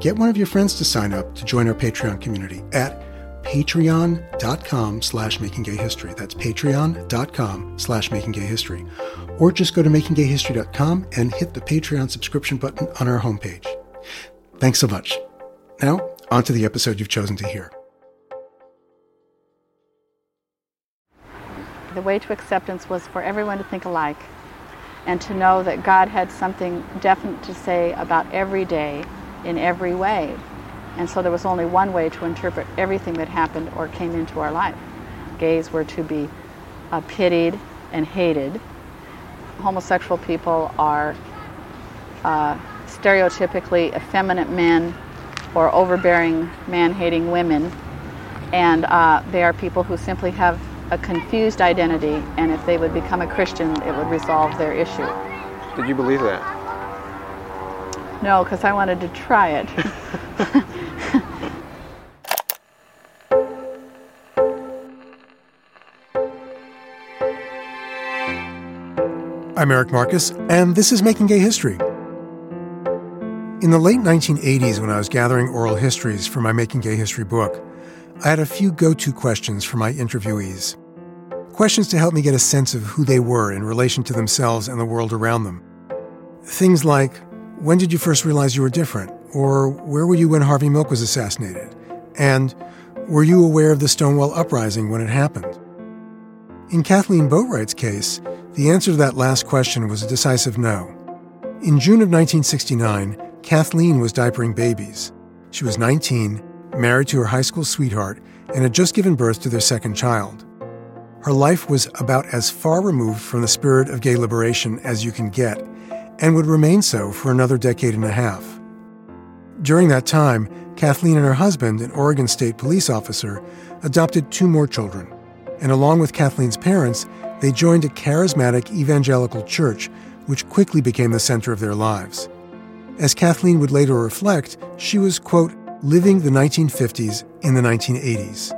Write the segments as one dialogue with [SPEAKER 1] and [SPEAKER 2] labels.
[SPEAKER 1] get one of your friends to sign up to join our Patreon community at patreon.com slash makinggayhistory. That's patreon.com slash makinggayhistory. Or just go to makinggayhistory.com and hit the Patreon subscription button on our homepage. Thanks so much. Now, on to the episode you've chosen to hear.
[SPEAKER 2] The way to acceptance was for everyone to think alike and to know that God had something definite to say about every day in every way. And so there was only one way to interpret everything that happened or came into our life. Gays were to be uh, pitied and hated. Homosexual people are uh, stereotypically effeminate men or overbearing man hating women. And uh, they are people who simply have a confused identity, and if they would become a Christian, it would resolve their issue.
[SPEAKER 3] Did you believe that?
[SPEAKER 2] No, because I wanted to try it.
[SPEAKER 1] I'm Eric Marcus, and this is Making Gay History. In the late 1980s, when I was gathering oral histories for my Making Gay History book, I had a few go to questions for my interviewees. Questions to help me get a sense of who they were in relation to themselves and the world around them. Things like When did you first realize you were different? Or Where were you when Harvey Milk was assassinated? And Were you aware of the Stonewall Uprising when it happened? In Kathleen Boatwright's case, the answer to that last question was a decisive no. In June of 1969, Kathleen was diapering babies. She was 19 married to her high school sweetheart, and had just given birth to their second child. Her life was about as far removed from the spirit of gay liberation as you can get, and would remain so for another decade and a half. During that time, Kathleen and her husband, an Oregon State police officer, adopted two more children, and along with Kathleen's parents, they joined a charismatic evangelical church, which quickly became the center of their lives. As Kathleen would later reflect, she was, quote, living the 1950s in the 1980s.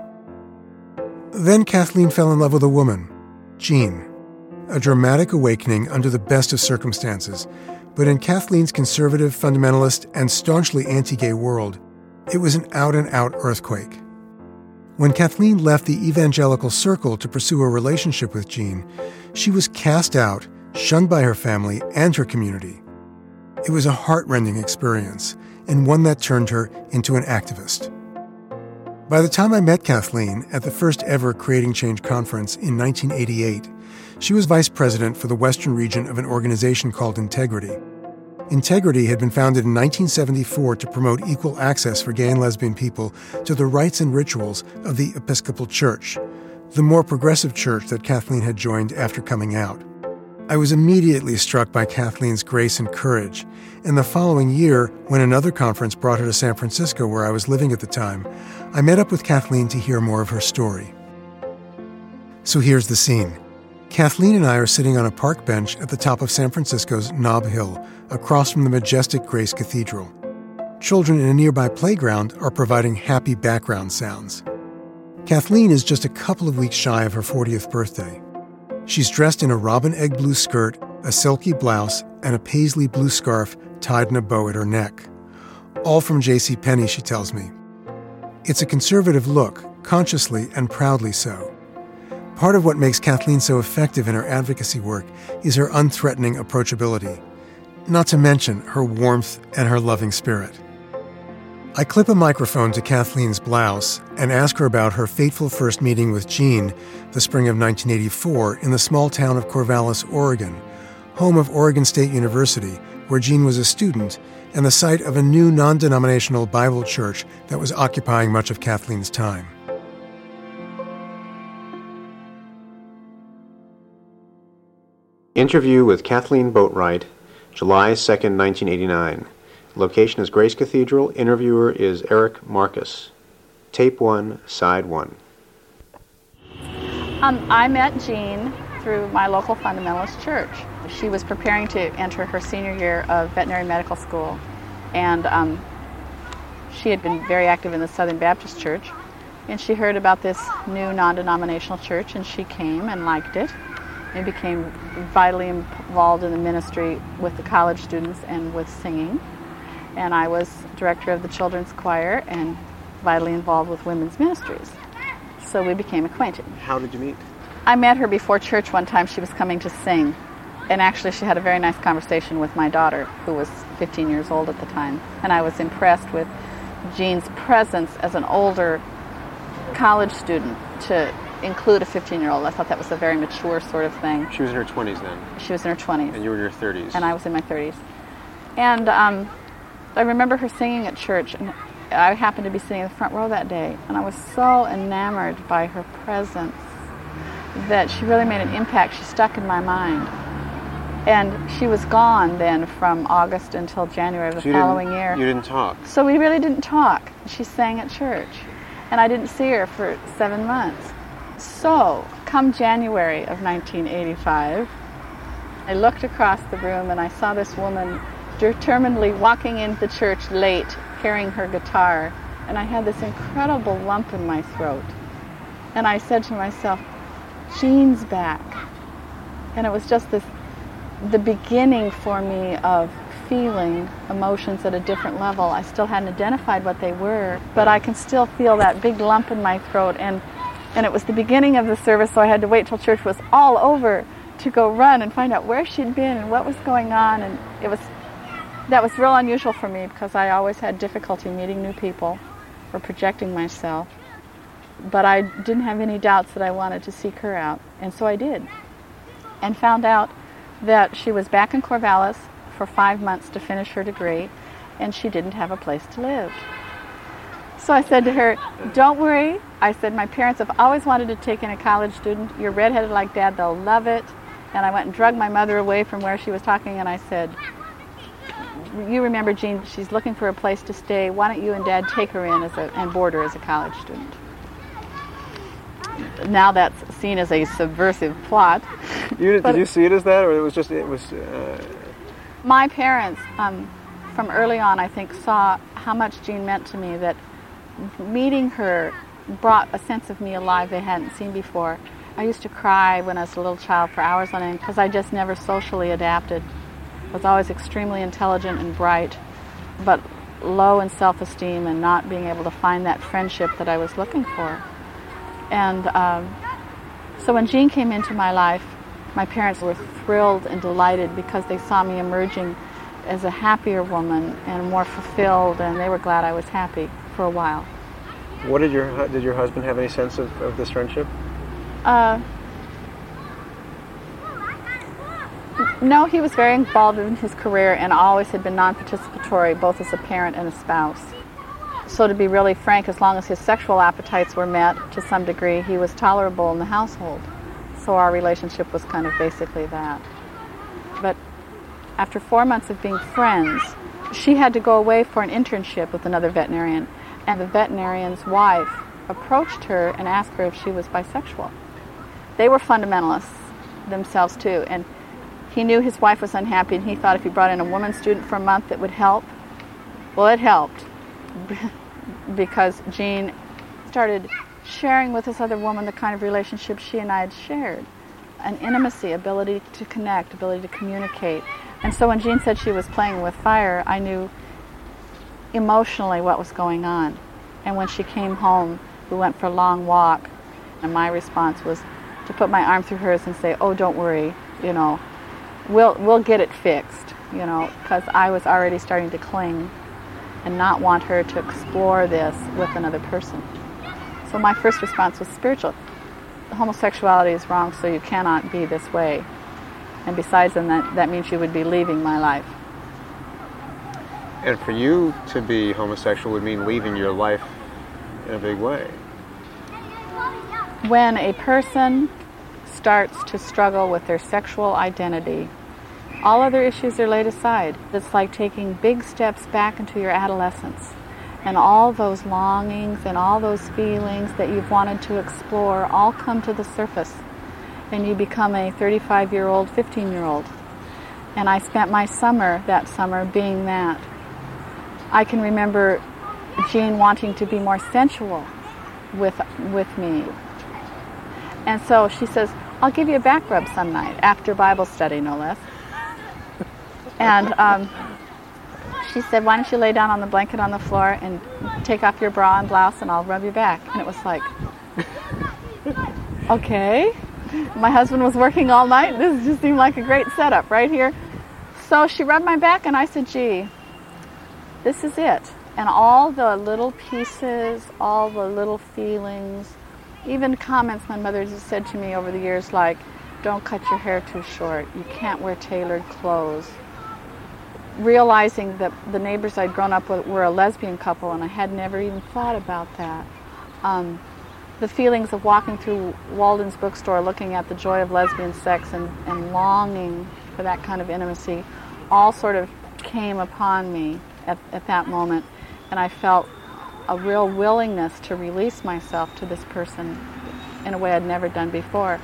[SPEAKER 1] Then Kathleen fell in love with a woman, Jean. A dramatic awakening under the best of circumstances, but in Kathleen's conservative, fundamentalist, and staunchly anti gay world, it was an out and out earthquake. When Kathleen left the evangelical circle to pursue a relationship with Jean, she was cast out, shunned by her family and her community. It was a heartrending experience, and one that turned her into an activist. By the time I met Kathleen at the first ever Creating Change conference in 1988, she was vice president for the Western region of an organization called Integrity. Integrity had been founded in 1974 to promote equal access for gay and lesbian people to the rites and rituals of the Episcopal Church, the more progressive church that Kathleen had joined after coming out. I was immediately struck by Kathleen's grace and courage. And the following year, when another conference brought her to San Francisco, where I was living at the time, I met up with Kathleen to hear more of her story. So here's the scene Kathleen and I are sitting on a park bench at the top of San Francisco's Nob Hill, across from the majestic Grace Cathedral. Children in a nearby playground are providing happy background sounds. Kathleen is just a couple of weeks shy of her 40th birthday. She's dressed in a robin egg blue skirt, a silky blouse, and a paisley blue scarf tied in a bow at her neck. All from J.C. Penney, she tells me. It's a conservative look, consciously and proudly so. Part of what makes Kathleen so effective in her advocacy work is her unthreatening approachability, not to mention her warmth and her loving spirit. I clip a microphone to Kathleen's blouse and ask her about her fateful first meeting with Jean the spring of 1984 in the small town of Corvallis, Oregon, home of Oregon State University, where Jean was a student and the site of a new non denominational Bible church that was occupying much of Kathleen's time.
[SPEAKER 3] Interview with Kathleen Boatwright, July 2nd, 1989. Location is Grace Cathedral. Interviewer is Eric Marcus. Tape 1, Side 1.
[SPEAKER 2] Um, I met Jean through my local fundamentalist church. She was preparing to enter her senior year of veterinary medical school, and um, she had been very active in the Southern Baptist Church. And she heard about this new non denominational church, and she came and liked it and became vitally involved in the ministry with the college students and with singing and I was director of the children's choir and vitally involved with women's ministries. So we became acquainted.
[SPEAKER 3] How did you meet?
[SPEAKER 2] I met her before church one time. She was coming to sing. And actually, she had a very nice conversation with my daughter, who was 15 years old at the time. And I was impressed with Jean's presence as an older college student to include a 15 year old. I thought that was a very mature sort of thing.
[SPEAKER 3] She was in her 20s then?
[SPEAKER 2] She was in her 20s.
[SPEAKER 3] And you were in your 30s?
[SPEAKER 2] And I was in my 30s. And um, I remember her singing at church, and I happened to be sitting in the front row that day, and I was so enamored by her presence that she really made an impact. She stuck in my mind. And she was gone then from August until January of the
[SPEAKER 3] so
[SPEAKER 2] following year.
[SPEAKER 3] You didn't talk?
[SPEAKER 2] So we really didn't talk. She sang at church. And I didn't see her for seven months. So, come January of 1985, I looked across the room and I saw this woman determinedly walking into church late, carrying her guitar, and I had this incredible lump in my throat. And I said to myself, Jean's back. And it was just this, the beginning for me of feeling emotions at a different level. I still hadn't identified what they were, but I can still feel that big lump in my throat. And, and it was the beginning of the service, so I had to wait till church was all over to go run and find out where she'd been and what was going on. And it was that was real unusual for me because I always had difficulty meeting new people or projecting myself. But I didn't have any doubts that I wanted to seek her out, and so I did. And found out that she was back in Corvallis for five months to finish her degree, and she didn't have a place to live. So I said to her, Don't worry. I said, My parents have always wanted to take in a college student. You're redheaded like dad, they'll love it. And I went and drugged my mother away from where she was talking, and I said, you remember Jean, she's looking for a place to stay. Why don't you and Dad take her in as a, and board her as a college student? Now that's seen as a subversive plot.
[SPEAKER 3] You, did you see it as that, or it was just, it was... Uh...
[SPEAKER 2] My parents, um, from early on, I think, saw how much Jean meant to me, that meeting her brought a sense of me alive they hadn't seen before. I used to cry when I was a little child for hours on end because I just never socially adapted was always extremely intelligent and bright, but low in self esteem and not being able to find that friendship that I was looking for. And um, so when Jean came into my life, my parents were thrilled and delighted because they saw me emerging as a happier woman and more fulfilled, and they were glad I was happy for a while.
[SPEAKER 3] What did your did your husband have any sense of, of this friendship?
[SPEAKER 2] Uh, No, he was very involved in his career and always had been non participatory, both as a parent and a spouse. So, to be really frank, as long as his sexual appetites were met to some degree, he was tolerable in the household. So, our relationship was kind of basically that. But after four months of being friends, she had to go away for an internship with another veterinarian, and the veterinarian's wife approached her and asked her if she was bisexual. They were fundamentalists themselves, too, and he knew his wife was unhappy and he thought if he brought in a woman student for a month it would help. Well, it helped because Jean started sharing with this other woman the kind of relationship she and I had shared an intimacy, ability to connect, ability to communicate. And so when Jean said she was playing with fire, I knew emotionally what was going on. And when she came home, we went for a long walk, and my response was to put my arm through hers and say, Oh, don't worry, you know, we'll we'll get it fixed, you know, because I was already starting to cling. and not want her to explore this with another person. So my first response was spiritual. Homosexuality is wrong, so you cannot be this way. And besides, then that, that means you would be leaving my life.
[SPEAKER 3] And for you to be homosexual would mean leaving your life in a big way.
[SPEAKER 2] When a person starts to struggle with their sexual identity, all other issues are laid aside. It's like taking big steps back into your adolescence. And all those longings and all those feelings that you've wanted to explore all come to the surface. And you become a 35 year old, 15 year old. And I spent my summer, that summer, being that. I can remember Jean wanting to be more sensual with, with me. And so she says, I'll give you a back rub some night, after Bible study, no less. And um, she said, Why don't you lay down on the blanket on the floor and take off your bra and blouse and I'll rub your back? And it was like, Okay. My husband was working all night. This just seemed like a great setup right here. So she rubbed my back and I said, Gee, this is it. And all the little pieces, all the little feelings, even comments my mother has said to me over the years like, don't cut your hair too short, you can't wear tailored clothes. Realizing that the neighbors I'd grown up with were a lesbian couple and I had never even thought about that. Um, the feelings of walking through Walden's bookstore looking at the joy of lesbian sex and, and longing for that kind of intimacy all sort of came upon me at, at that moment. And I felt a real willingness to release myself to this person in a way I'd never done before.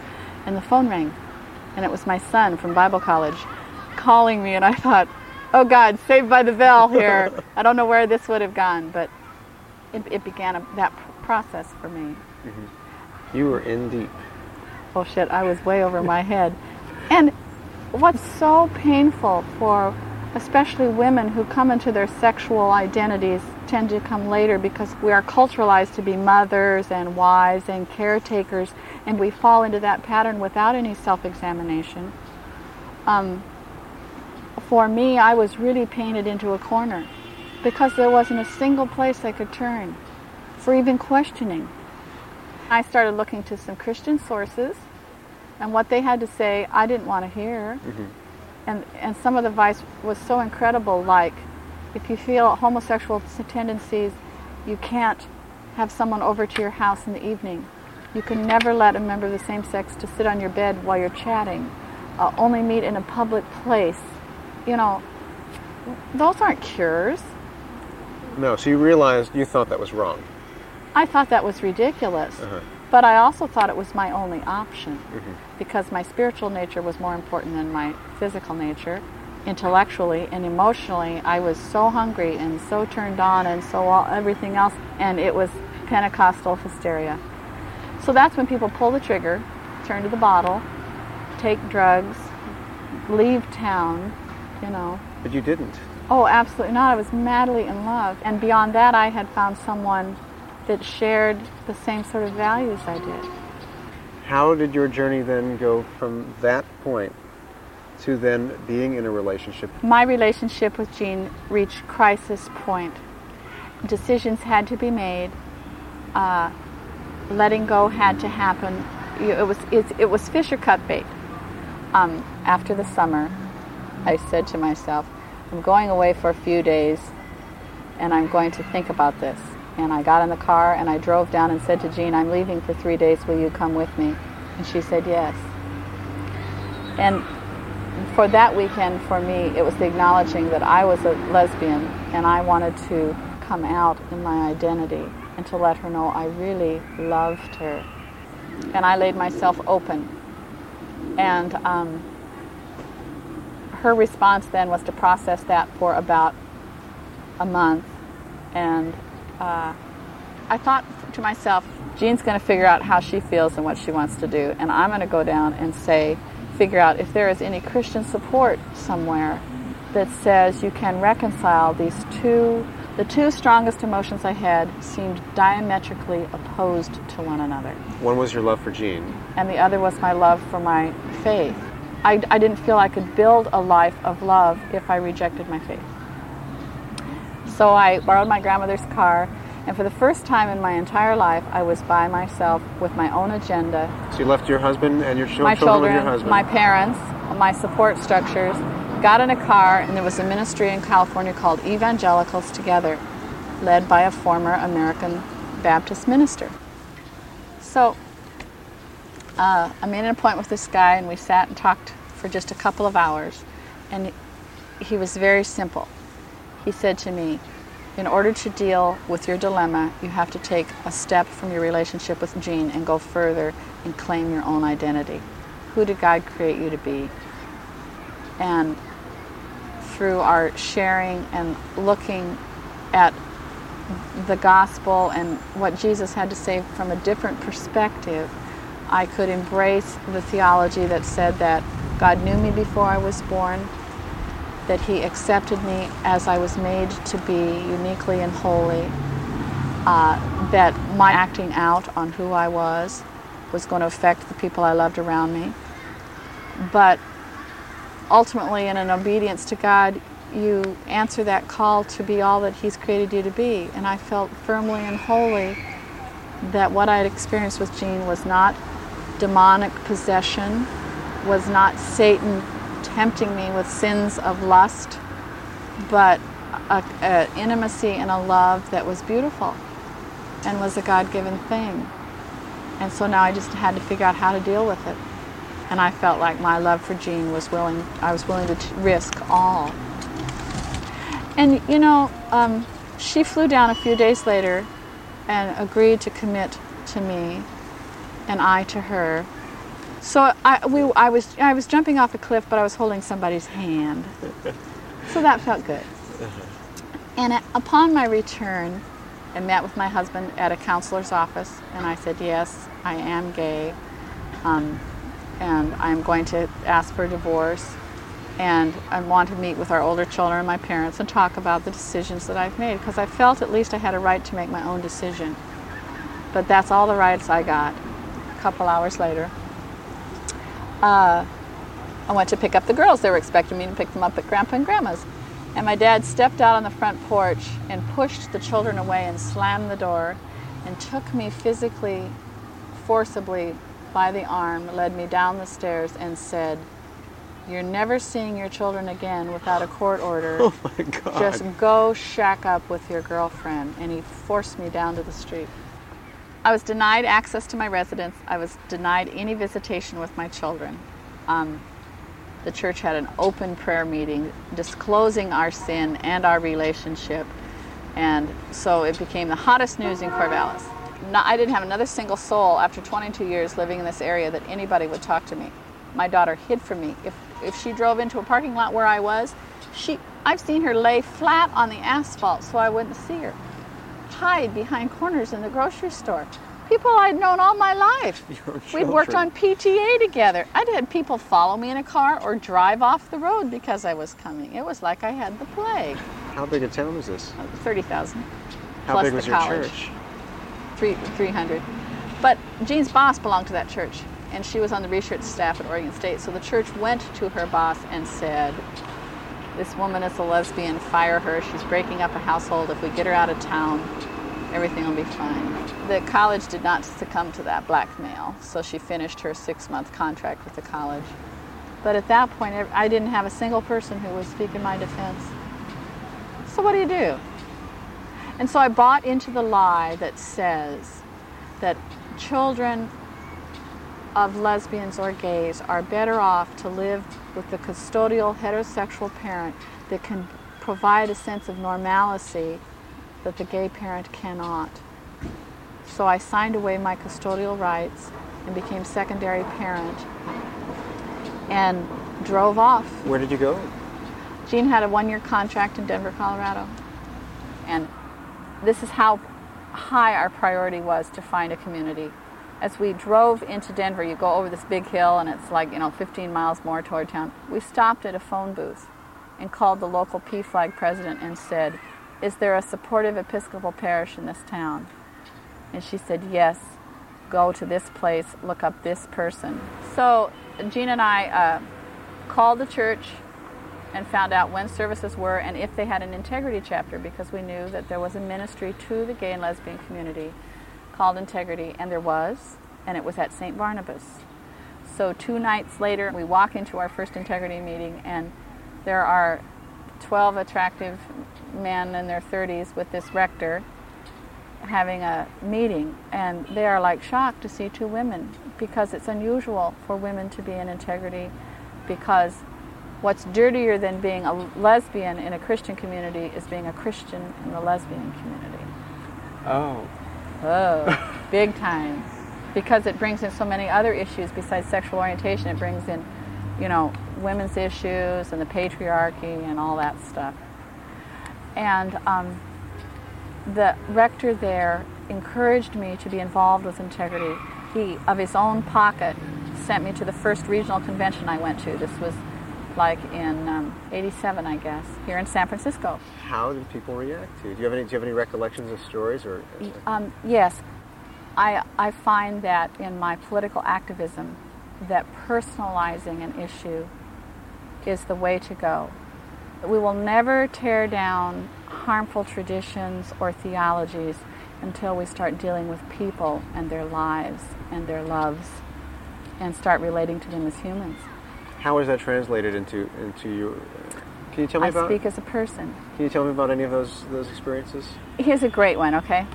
[SPEAKER 2] And the phone rang, and it was my son from Bible college calling me, and I thought, oh God, saved by the bell here. I don't know where this would have gone, but it, it began a, that process for me.
[SPEAKER 3] Mm-hmm. You were in deep.
[SPEAKER 2] Oh shit, I was way over my head. And what's so painful for especially women who come into their sexual identities tend to come later because we are culturalized to be mothers and wives and caretakers, and we fall into that pattern without any self examination. Um, for me, I was really painted into a corner because there wasn't a single place I could turn for even questioning. I started looking to some Christian sources, and what they had to say, I didn't want to hear. Mm-hmm and, and some of the advice was so incredible, like if you feel homosexual tendencies, you can't have someone over to your house in the evening. You can never let a member of the same sex to sit on your bed while you're chatting. Uh, only meet in a public place. You know, those aren't cures.
[SPEAKER 3] No, so you realized you thought that was wrong.
[SPEAKER 2] I thought that was ridiculous. Uh-huh. But I also thought it was my only option mm-hmm. because my spiritual nature was more important than my physical nature. Intellectually and emotionally, I was so hungry and so turned on and so all, everything else, and it was Pentecostal hysteria. So that's when people pull the trigger, turn to the bottle, take drugs, leave town, you know.
[SPEAKER 3] But you didn't.
[SPEAKER 2] Oh, absolutely not. I was madly in love. And beyond that, I had found someone that shared the same sort of values I did.
[SPEAKER 3] How did your journey then go from that point to then being in a relationship?
[SPEAKER 2] My relationship with Jean reached crisis point. Decisions had to be made. Uh, letting go had to happen. It was it, it was fish or cut bait. Um, after the summer, I said to myself, "I'm going away for a few days, and I'm going to think about this." And I got in the car and I drove down and said to Jean, I'm leaving for three days. Will you come with me? And she said yes. And for that weekend, for me, it was the acknowledging that I was a lesbian and I wanted to come out in my identity and to let her know I really loved her. And I laid myself open. And um, her response then was to process that for about a month and uh, I thought to myself, Jean's going to figure out how she feels and what she wants to do, and I'm going to go down and say, figure out if there is any Christian support somewhere that says you can reconcile these two. The two strongest emotions I had seemed diametrically opposed to one another.
[SPEAKER 3] One was your love for Jean,
[SPEAKER 2] and the other was my love for my faith. I, I didn't feel I could build a life of love if I rejected my faith. So I borrowed my grandmother's car, and for the first time in my entire life, I was by myself with my own agenda.
[SPEAKER 3] So you left your husband and your chil-
[SPEAKER 2] my
[SPEAKER 3] children,
[SPEAKER 2] children,
[SPEAKER 3] with your husband.
[SPEAKER 2] my parents, my support structures, got in a car, and there was a ministry in California called Evangelicals Together, led by a former American Baptist minister. So uh, I made an appointment with this guy, and we sat and talked for just a couple of hours. And he was very simple. He said to me, in order to deal with your dilemma, you have to take a step from your relationship with Jean and go further and claim your own identity. Who did God create you to be? And through our sharing and looking at the gospel and what Jesus had to say from a different perspective, I could embrace the theology that said that God knew me before I was born, that He accepted me as I was made to be, uniquely and holy, uh, that my acting out on who I was was going to affect the people I loved around me. But ultimately, in an obedience to God, you answer that call to be all that He's created you to be. And I felt firmly and wholly that what I had experienced with Jean was not demonic possession, was not Satan tempting me with sins of lust, but an intimacy and a love that was beautiful and was a God given thing. And so now I just had to figure out how to deal with it. And I felt like my love for Jean was willing, I was willing to t- risk all. And you know, um, she flew down a few days later and agreed to commit to me and I to her. So I, we, I, was, I was jumping off a cliff, but I was holding somebody's hand. So that felt good. And upon my return, I met with my husband at a counselor's office, and I said, Yes, I am gay, um, and I'm going to ask for a divorce. And I want to meet with our older children and my parents and talk about the decisions that I've made because I felt at least I had a right to make my own decision. But that's all the rights I got. A couple hours later, uh, I went to pick up the girls. They were expecting me to pick them up at Grandpa and Grandma's. And my dad stepped out on the front porch and pushed the children away and slammed the door and took me physically, forcibly by the arm, led me down the stairs, and said, You're never seeing your children again without a court order.
[SPEAKER 3] Oh my God.
[SPEAKER 2] Just go shack up with your girlfriend. And he forced me down to the street. I was denied access to my residence. I was denied any visitation with my children. Um, the church had an open prayer meeting disclosing our sin and our relationship. And so it became the hottest news in Corvallis. Not, I didn't have another single soul after 22 years living in this area that anybody would talk to me. My daughter hid from me. If, if she drove into a parking lot where I was, she, I've seen her lay flat on the asphalt so I wouldn't see her. Hide behind corners in the grocery store people I'd known all my life. We'd worked on PTA together. I'd had people follow me in a car or drive off the road because I was coming. It was like I had the plague.
[SPEAKER 3] How big a town is this?
[SPEAKER 2] Uh, 30,000.
[SPEAKER 3] How
[SPEAKER 2] plus
[SPEAKER 3] big was
[SPEAKER 2] the
[SPEAKER 3] your
[SPEAKER 2] college.
[SPEAKER 3] church?
[SPEAKER 2] Three, 300. But Jean's boss belonged to that church, and she was on the research staff at Oregon State. So the church went to her boss and said, This woman is a lesbian, fire her. She's breaking up a household. If we get her out of town, everything will be fine. The college did not succumb to that blackmail, so she finished her six month contract with the college. But at that point, I didn't have a single person who would speak in my defense. So, what do you do? And so I bought into the lie that says that children of lesbians or gays are better off to live with the custodial heterosexual parent that can provide a sense of normalcy that the gay parent cannot. So I signed away my custodial rights and became secondary parent and drove off.
[SPEAKER 3] Where did you go?
[SPEAKER 2] Jean had a one year contract in Denver, Colorado. And this is how high our priority was to find a community. As we drove into Denver, you go over this big hill and it's like, you know, 15 miles more toward town. We stopped at a phone booth and called the local PFLAG president and said, Is there a supportive Episcopal parish in this town? And she said, Yes. Go to this place, look up this person. So Jean and I uh, called the church and found out when services were and if they had an integrity chapter because we knew that there was a ministry to the gay and lesbian community called Integrity, and there was, and it was at St. Barnabas. So two nights later, we walk into our first integrity meeting, and there are 12 attractive men in their 30s with this rector having a meeting, and they are like shocked to see two women because it's unusual for women to be in integrity because what's dirtier than being a lesbian in a Christian community is being a Christian in the lesbian community.
[SPEAKER 3] Oh.
[SPEAKER 2] Oh, big time. Because it brings in so many other issues besides sexual orientation. It brings in, you know, women's issues and the patriarchy and all that stuff. And um, the rector there encouraged me to be involved with integrity. He, of his own pocket, sent me to the first regional convention I went to. This was like in um, 87, I guess, here in San Francisco.
[SPEAKER 3] How did people react to you? Do you have any, do you have any recollections of stories? or?
[SPEAKER 2] Um, yes. I, I find that in my political activism, that personalizing an issue is the way to go. We will never tear down harmful traditions or theologies until we start dealing with people and their lives and their loves and start relating to them as humans.
[SPEAKER 3] How is that translated into into your? Uh, can you tell me
[SPEAKER 2] I
[SPEAKER 3] about?
[SPEAKER 2] speak as a person.
[SPEAKER 3] Can you tell me about any of those those experiences?
[SPEAKER 2] Here's a great one, okay?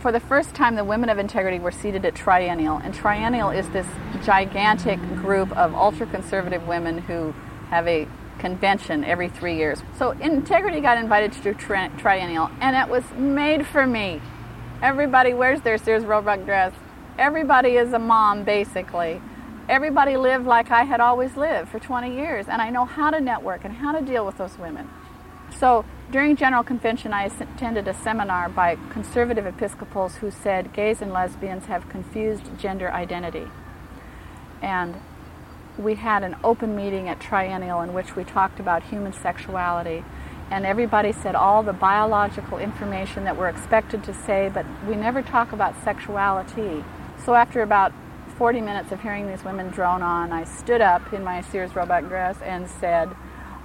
[SPEAKER 2] For the first time, the women of integrity were seated at Triennial, and Triennial is this gigantic group of ultra conservative women who have a convention every three years. So Integrity got invited to do tri- Triennial, and it was made for me. Everybody wears their Sears Roebuck dress. Everybody is a mom, basically. Everybody lived like I had always lived for 20 years, and I know how to network and how to deal with those women. So during General Convention, I attended a seminar by conservative Episcopals who said gays and lesbians have confused gender identity. And we had an open meeting at Triennial in which we talked about human sexuality. And everybody said all the biological information that we're expected to say, but we never talk about sexuality. So after about 40 minutes of hearing these women drone on, I stood up in my Sears Roebuck dress and said,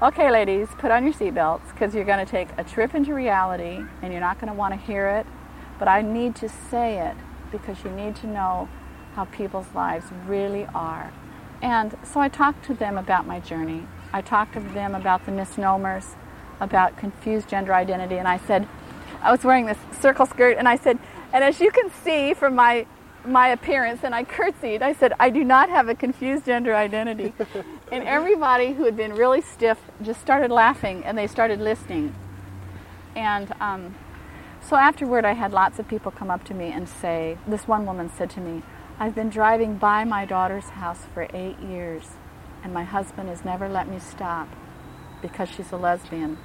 [SPEAKER 2] Okay, ladies, put on your seatbelts because you're going to take a trip into reality and you're not going to want to hear it. But I need to say it because you need to know how people's lives really are. And so I talked to them about my journey. I talked to them about the misnomers, about confused gender identity, and I said, I was wearing this circle skirt, and I said, and as you can see from my my appearance, and I curtsied. I said, I do not have a confused gender identity. and everybody who had been really stiff just started laughing, and they started listening. And um, so afterward, I had lots of people come up to me and say, this one woman said to me, I've been driving by my daughter's house for eight years, and my husband has never let me stop because she's a lesbian.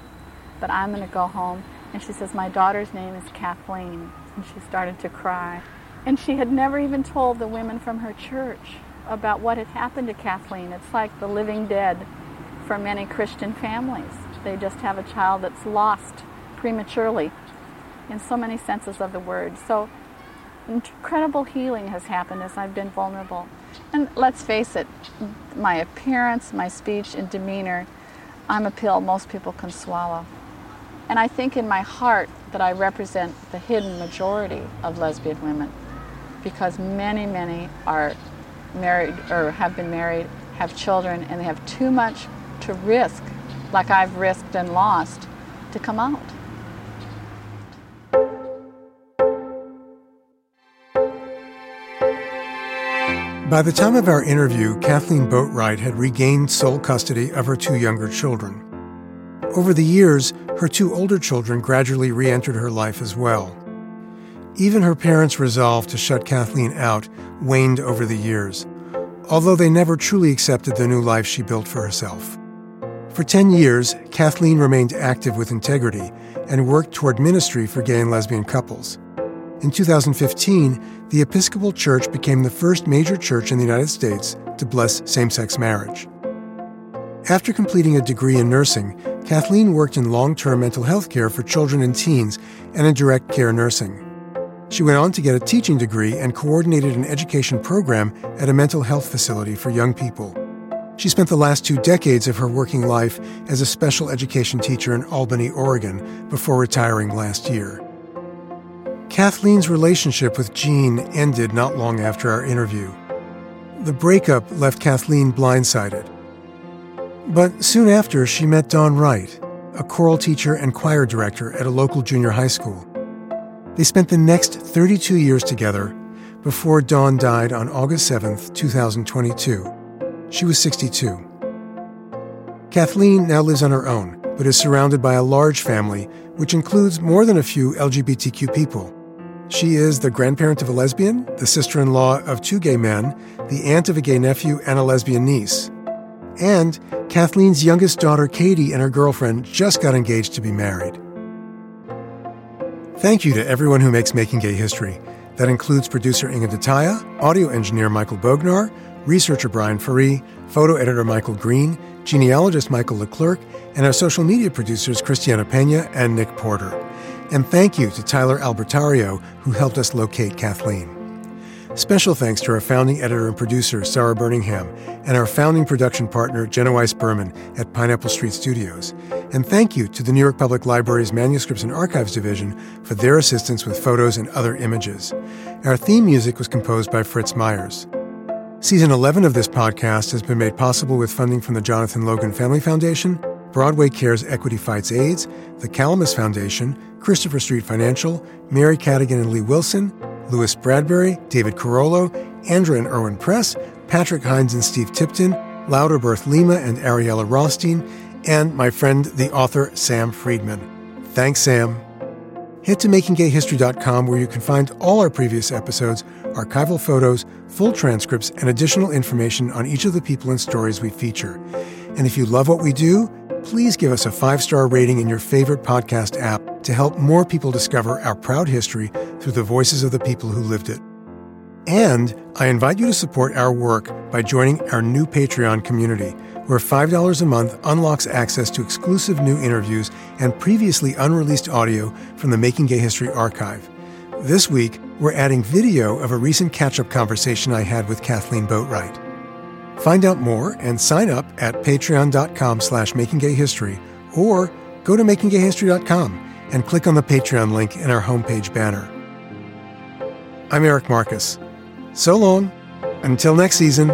[SPEAKER 2] But I'm going to go home. And she says, My daughter's name is Kathleen. And she started to cry. And she had never even told the women from her church about what had happened to Kathleen. It's like the living dead for many Christian families. They just have a child that's lost prematurely in so many senses of the word. So incredible healing has happened as I've been vulnerable. And let's face it, my appearance, my speech, and demeanor, I'm a pill most people can swallow. And I think in my heart that I represent the hidden majority of lesbian women because many, many are married or have been married, have children, and they have too much to risk, like I've risked and lost, to come out.
[SPEAKER 1] By the time of our interview, Kathleen Boatwright had regained sole custody of her two younger children. Over the years, her two older children gradually re entered her life as well. Even her parents' resolve to shut Kathleen out waned over the years, although they never truly accepted the new life she built for herself. For 10 years, Kathleen remained active with integrity and worked toward ministry for gay and lesbian couples. In 2015, the Episcopal Church became the first major church in the United States to bless same sex marriage. After completing a degree in nursing, Kathleen worked in long term mental health care for children and teens and in direct care nursing. She went on to get a teaching degree and coordinated an education program at a mental health facility for young people. She spent the last two decades of her working life as a special education teacher in Albany, Oregon, before retiring last year. Kathleen's relationship with Jean ended not long after our interview. The breakup left Kathleen blindsided. But soon after, she met Dawn Wright, a choral teacher and choir director at a local junior high school. They spent the next 32 years together before Dawn died on August 7, 2022. She was 62. Kathleen now lives on her own, but is surrounded by a large family, which includes more than a few LGBTQ people. She is the grandparent of a lesbian, the sister in law of two gay men, the aunt of a gay nephew, and a lesbian niece. And Kathleen's youngest daughter, Katie, and her girlfriend just got engaged to be married. Thank you to everyone who makes Making Gay History. That includes producer Inge De Taeye, audio engineer Michael Bognar, researcher Brian Ferree, photo editor Michael Green, genealogist Michael Leclerc, and our social media producers Christiana Pena and Nick Porter. And thank you to Tyler Albertario, who helped us locate Kathleen. Special thanks to our founding editor and producer, Sarah Birmingham, and our founding production partner, Jenna Weiss Berman at Pineapple Street Studios. And thank you to the New York Public Library's Manuscripts and Archives Division for their assistance with photos and other images. Our theme music was composed by Fritz Myers. Season 11 of this podcast has been made possible with funding from the Jonathan Logan Family Foundation, Broadway Cares Equity Fights AIDS, the Calamus Foundation, Christopher Street Financial, Mary Cadigan and Lee Wilson, Louis Bradbury, David Carollo, Andrew and Irwin Press, Patrick Hines and Steve Tipton, Louderberth Lima and Ariella Rothstein, and my friend, the author Sam Friedman. Thanks, Sam. Head to makinggayhistory.com where you can find all our previous episodes, archival photos, full transcripts, and additional information on each of the people and stories we feature. And if you love what we do, please give us a five star rating in your favorite podcast app to help more people discover our proud history through the voices of the people who lived it. And I invite you to support our work by joining our new Patreon community, where $5 a month unlocks access to exclusive new interviews and previously unreleased audio from the Making Gay History archive. This week, we're adding video of a recent catch up conversation I had with Kathleen Boatwright. Find out more and sign up at patreon.com slash makinggayhistory or go to makinggayhistory.com and click on the Patreon link in our homepage banner. I'm Eric Marcus. So long. Until next season.